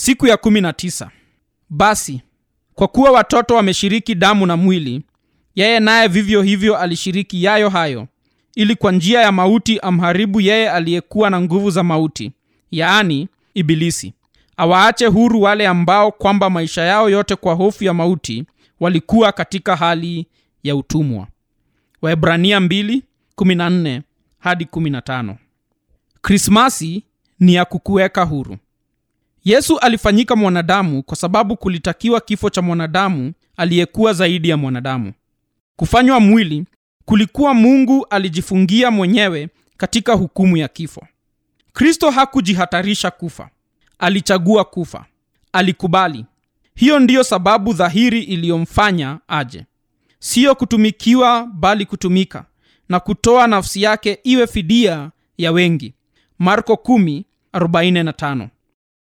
siku ya 19 basi kwa kuwa watoto wameshiriki damu na mwili yeye naye vivyo hivyo alishiriki yayo hayo ili kwa njia ya mauti amharibu yeye aliyekuwa na nguvu za mauti yaani ibilisi. Awaache huru wale ambao kwamba maisha yao yote kwa hofu ya mauti walikuwa katika hali ya utumwa. Waebrania 2:14 hadi 15 krismasi ni ya kukuweka huru yesu alifanyika mwanadamu kwa sababu kulitakiwa kifo cha mwanadamu aliyekuwa zaidi ya mwanadamu. Kufanywa mwili kulikuwa mungu alijifungia mwenyewe katika hukumu ya kifo. Kristo hakujihatarisha kufa. Alichagua kufa. Alikubali. Hiyo ndiyo sababu dhahiri iliyomfanya aje. Siyo kutumikiwa bali kutumika na kutoa nafsi yake iwe fidia ya wengi. Marko 10:45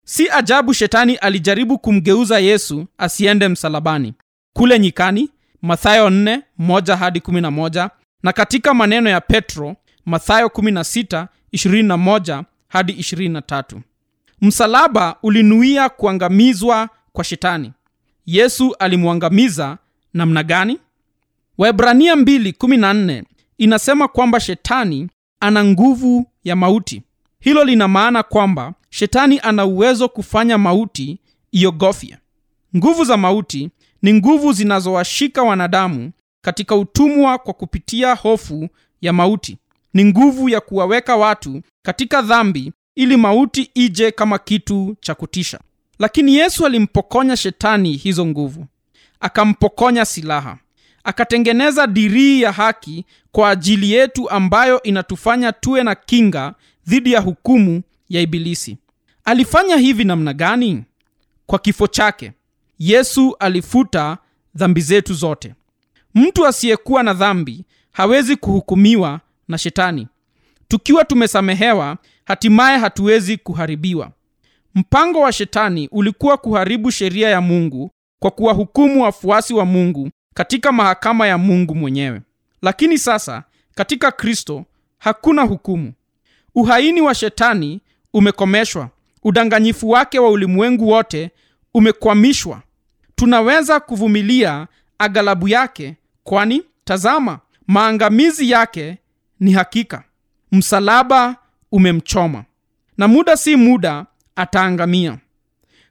si ajabu shetani alijaribu kumgeuza yesu asiende msalabani. Kule nyikani mathayo 4 hadi 11 na katika maneno ya petro mathayo 16 21 hadi 23 msalaba ulinuia kuangamizwa kwa shetani. Yesu alimwangamiza namna gani? Waebrania 214 inasema kwamba shetani ana nguvu ya mauti hilo lina maana kwamba shetani ana uwezo kufanya mauti iogofye. Nguvu za mauti ni nguvu zinazowashika wanadamu katika utumwa kwa kupitia hofu ya mauti. Ni nguvu ya kuwaweka watu katika dhambi ili mauti ije kama kitu cha kutisha. Lakini yesu alimpokonya shetani hizo nguvu. Akampokonya silaha akatengeneza dirii ya haki kwa ajili yetu ambayo inatufanya tuwe na kinga dhidi ya hukumu ya ibilisi. Alifanya hivi namna gani? Kwa kifo chake yesu alifuta dhambi zetu zote. Mtu asiyekuwa na dhambi hawezi kuhukumiwa na shetani. Tukiwa tumesamehewa hatimaye hatuwezi kuharibiwa. Mpango wa shetani ulikuwa kuharibu sheria ya mungu kwa kuwahukumu wafuasi wa mungu katika mahakama ya mungu mwenyewe. Lakini sasa katika kristo hakuna hukumu. Uhaini wa shetani umekomeshwa. Udanganyifu wake wa ulimwengu wote umekwamishwa. Tunaweza kuvumilia aghalabu yake kwani tazama maangamizi yake ni hakika. Msalaba umemchoma. Na muda si muda ataangamia.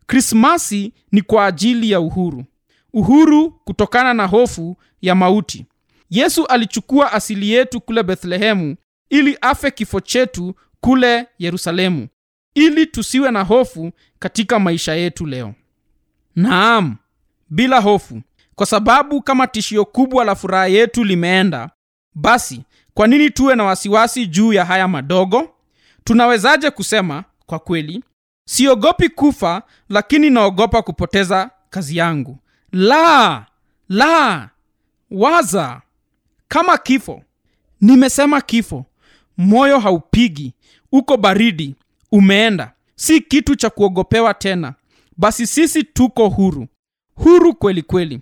Krismasi ni kwa ajili ya uhuru uhuru kutokana na hofu ya mauti. Yesu alichukua asili yetu kule bethlehemu ili afe kifo chetu kule yerusalemu ili tusiwe na hofu katika maisha yetu leo. Naam bila hofu kwa sababu kama tishio kubwa la furaha yetu limeenda basi kwa nini tuwe na wasiwasi juu ya haya madogo? Tunawezaje kusema kwa kweli siogopi kufa lakini naogopa kupoteza kazi yangu la la waza kama kifo. Nimesema kifo. Moyo haupigi. Uko baridi. Umeenda. Si kitu cha kuogopewa tena. Basi sisi tuko huru. Huru kweli kweli.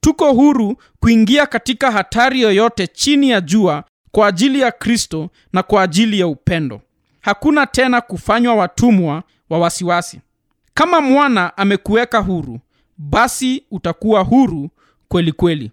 Tuko huru kuingia katika hatari yoyote chini ya jua kwa ajili ya kristo na kwa ajili ya upendo. Hakuna tena kufanywa watumwa wa wasiwasi. Kama mwana amekuweka huru basi utakuwa huru kweli kweli